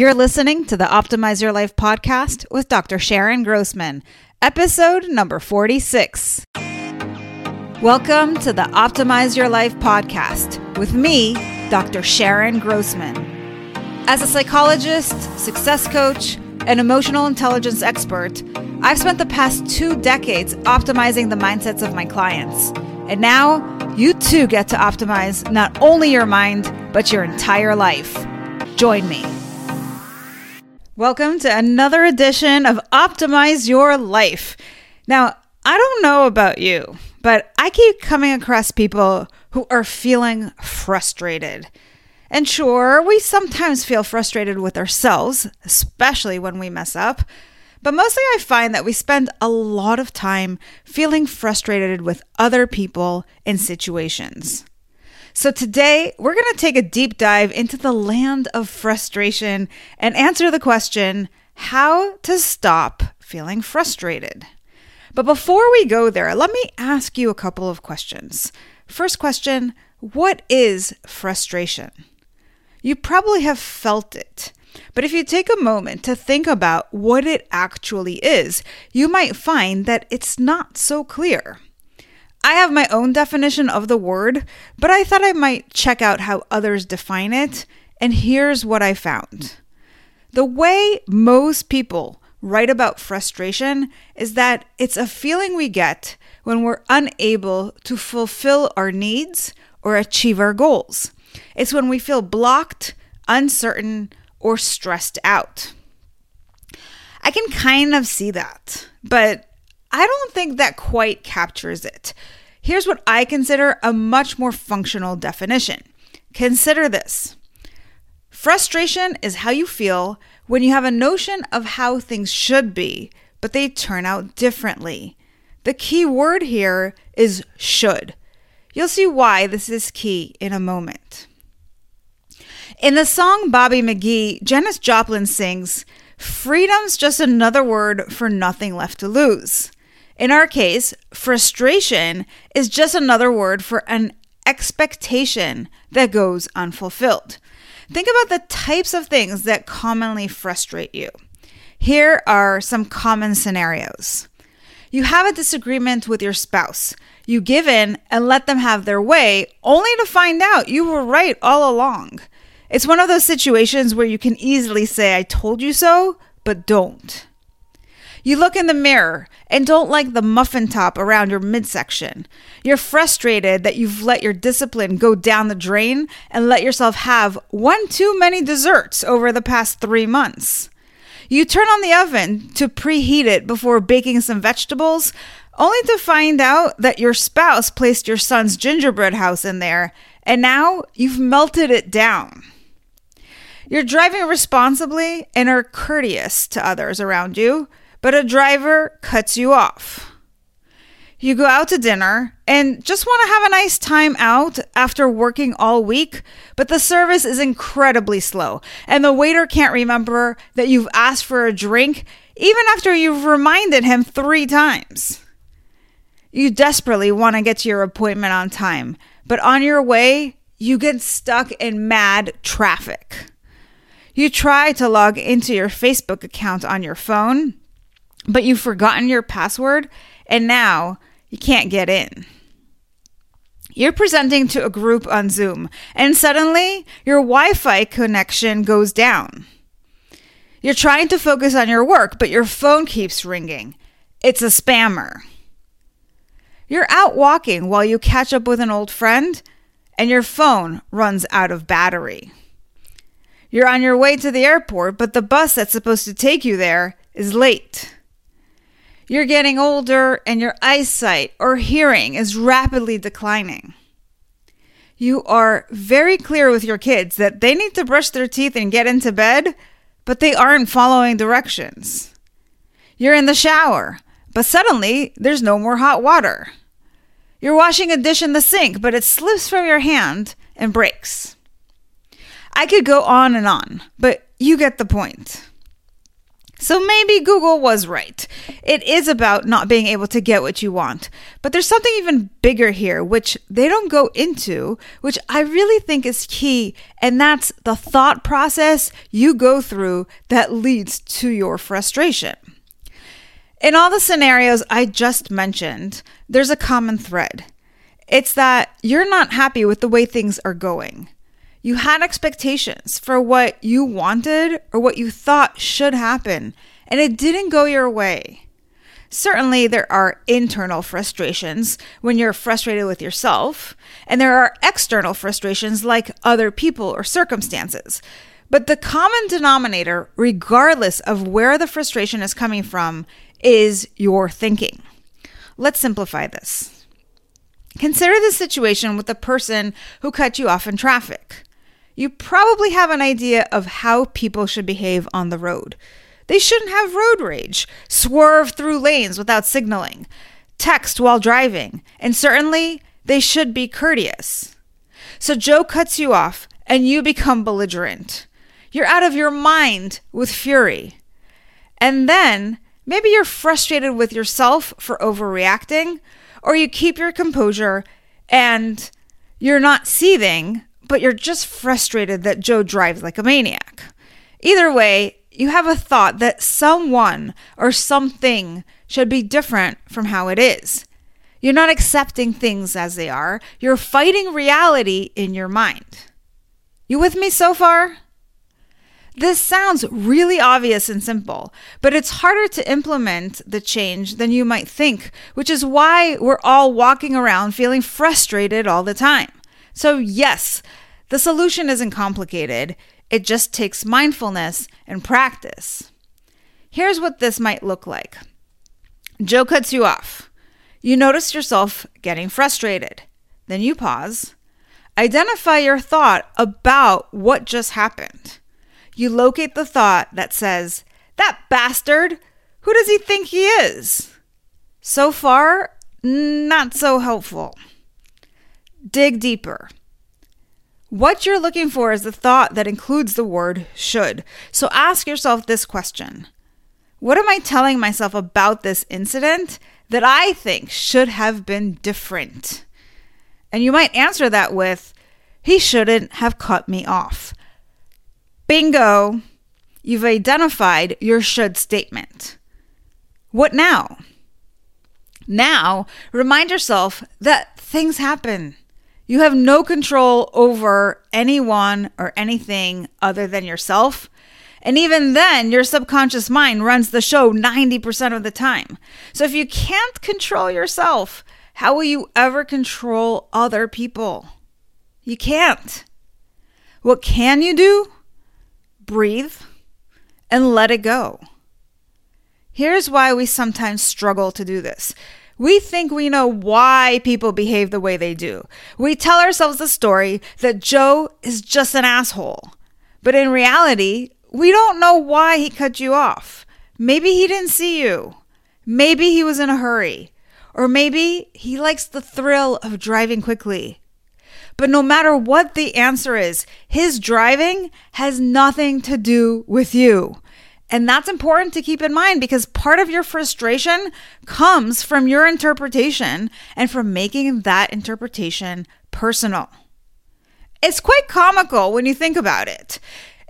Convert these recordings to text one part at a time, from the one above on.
You're listening to the Optimize Your Life podcast with Dr. Sharon Grossman, episode number 46. Welcome to the Optimize Your Life podcast with me, Dr. Sharon Grossman. As a psychologist, success coach, and emotional intelligence expert, I've spent the past two decades optimizing the mindsets of my clients. And now you too get to optimize not only your mind, but your entire life. Join me. Welcome to another edition of Optimize Your Life. Now, I don't know about you, but I keep coming across people who are feeling frustrated. And sure, we sometimes feel frustrated with ourselves, especially when we mess up. But mostly, I find that we spend a lot of time feeling frustrated with other people and situations. So, today we're going to take a deep dive into the land of frustration and answer the question how to stop feeling frustrated. But before we go there, let me ask you a couple of questions. First question What is frustration? You probably have felt it. But if you take a moment to think about what it actually is, you might find that it's not so clear. I have my own definition of the word, but I thought I might check out how others define it, and here's what I found. The way most people write about frustration is that it's a feeling we get when we're unable to fulfill our needs or achieve our goals. It's when we feel blocked, uncertain, or stressed out. I can kind of see that, but I don't think that quite captures it. Here's what I consider a much more functional definition. Consider this frustration is how you feel when you have a notion of how things should be, but they turn out differently. The key word here is should. You'll see why this is key in a moment. In the song Bobby McGee, Janis Joplin sings, Freedom's just another word for nothing left to lose. In our case, frustration is just another word for an expectation that goes unfulfilled. Think about the types of things that commonly frustrate you. Here are some common scenarios. You have a disagreement with your spouse. You give in and let them have their way, only to find out you were right all along. It's one of those situations where you can easily say, I told you so, but don't. You look in the mirror and don't like the muffin top around your midsection. You're frustrated that you've let your discipline go down the drain and let yourself have one too many desserts over the past three months. You turn on the oven to preheat it before baking some vegetables, only to find out that your spouse placed your son's gingerbread house in there, and now you've melted it down. You're driving responsibly and are courteous to others around you but a driver cuts you off. You go out to dinner and just want to have a nice time out after working all week, but the service is incredibly slow, and the waiter can't remember that you've asked for a drink even after you've reminded him three times. You desperately want to get to your appointment on time, but on your way, you get stuck in mad traffic. You try to log into your Facebook account on your phone, but you've forgotten your password and now you can't get in. You're presenting to a group on Zoom and suddenly your Wi Fi connection goes down. You're trying to focus on your work, but your phone keeps ringing. It's a spammer. You're out walking while you catch up with an old friend and your phone runs out of battery. You're on your way to the airport, but the bus that's supposed to take you there is late. You're getting older and your eyesight or hearing is rapidly declining. You are very clear with your kids that they need to brush their teeth and get into bed, but they aren't following directions. You're in the shower, but suddenly there's no more hot water. You're washing a dish in the sink, but it slips from your hand and breaks. I could go on and on, but you get the point. So maybe Google was right. It is about not being able to get what you want. But there's something even bigger here, which they don't go into, which I really think is key. And that's the thought process you go through that leads to your frustration. In all the scenarios I just mentioned, there's a common thread. It's that you're not happy with the way things are going. You had expectations for what you wanted or what you thought should happen, and it didn't go your way. Certainly, there are internal frustrations when you're frustrated with yourself, and there are external frustrations like other people or circumstances. But the common denominator, regardless of where the frustration is coming from, is your thinking. Let's simplify this. Consider the situation with the person who cut you off in traffic you probably have an idea of how people should behave on the road. They shouldn't have road rage, swerve through lanes without signaling, text while driving, and certainly they should be courteous. So Joe cuts you off and you become belligerent. You're out of your mind with fury. And then maybe you're frustrated with yourself for overreacting, or you keep your composure and you're not seething, but you're just frustrated that Joe drives like a maniac. Either way, you have a thought that someone or something should be different from how it is. You're not accepting things as they are, you're fighting reality in your mind. You with me so far? This sounds really obvious and simple, but it's harder to implement the change than you might think, which is why we're all walking around feeling frustrated all the time. So, yes, the solution isn't complicated, it just takes mindfulness and practice. Here's what this might look like Joe cuts you off. You notice yourself getting frustrated. Then you pause. Identify your thought about what just happened. You locate the thought that says, That bastard! Who does he think he is? So far, not so helpful. Dig deeper. What you're looking for is the thought that includes the word should. So ask yourself this question What am I telling myself about this incident that I think should have been different? And you might answer that with, He shouldn't have cut me off. Bingo! You've identified your should statement. What now? Now, remind yourself that things happen. You have no control over anyone or anything other than yourself. And even then, your subconscious mind runs the show 90% of the time. So if you can't control yourself, how will you ever control other people? You can't. What can you do? Breathe and let it go. Here's why we sometimes struggle to do this we think we know why people behave the way they do. We tell ourselves the story that Joe is just an asshole. But in reality, we don't know why he cut you off. Maybe he didn't see you. Maybe he was in a hurry. Or maybe he likes the thrill of driving quickly. But no matter what the answer is, his driving has nothing to do with you. And that's important to keep in mind because part of your frustration comes from your interpretation and from making that interpretation personal. It's quite comical when you think about it.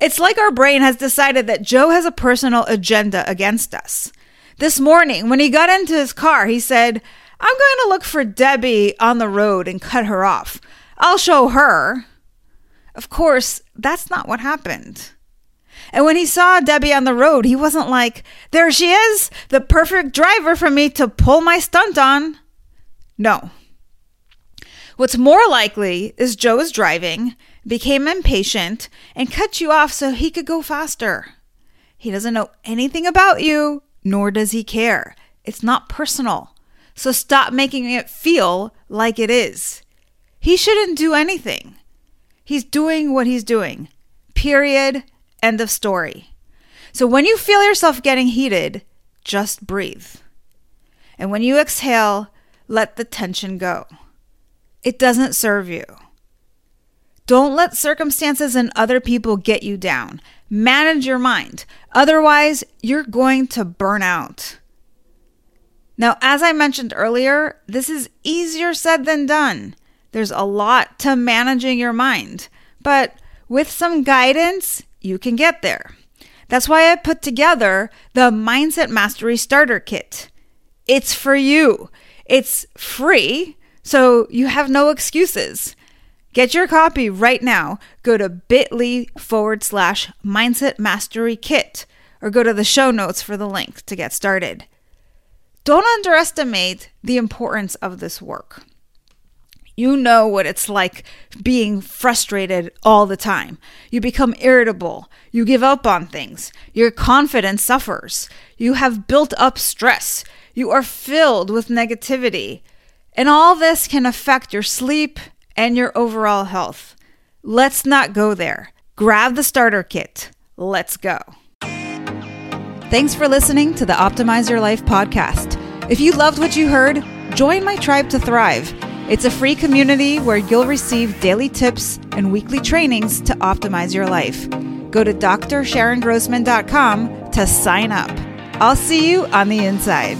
It's like our brain has decided that Joe has a personal agenda against us. This morning, when he got into his car, he said, I'm going to look for Debbie on the road and cut her off. I'll show her. Of course, that's not what happened. And when he saw Debbie on the road, he wasn't like, There she is, the perfect driver for me to pull my stunt on. No. What's more likely is Joe was driving, became impatient, and cut you off so he could go faster. He doesn't know anything about you, nor does he care. It's not personal. So stop making it feel like it is. He shouldn't do anything. He's doing what he's doing. Period. End of story. So when you feel yourself getting heated, just breathe. And when you exhale, let the tension go. It doesn't serve you. Don't let circumstances and other people get you down. Manage your mind. Otherwise, you're going to burn out. Now, as I mentioned earlier, this is easier said than done. There's a lot to managing your mind, but with some guidance, you can get there. That's why I put together the Mindset Mastery Starter Kit. It's for you. It's free, so you have no excuses. Get your copy right now. Go to bit.ly forward slash mindset mastery kit or go to the show notes for the link to get started. Don't underestimate the importance of this work. You know what it's like being frustrated all the time. You become irritable. You give up on things. Your confidence suffers. You have built up stress. You are filled with negativity. And all this can affect your sleep and your overall health. Let's not go there. Grab the starter kit. Let's go. Thanks for listening to the Optimize Your Life podcast. If you loved what you heard, join my tribe to thrive. It's a free community where you'll receive daily tips and weekly trainings to optimize your life. Go to drsharongrossman.com to sign up. I'll see you on the inside.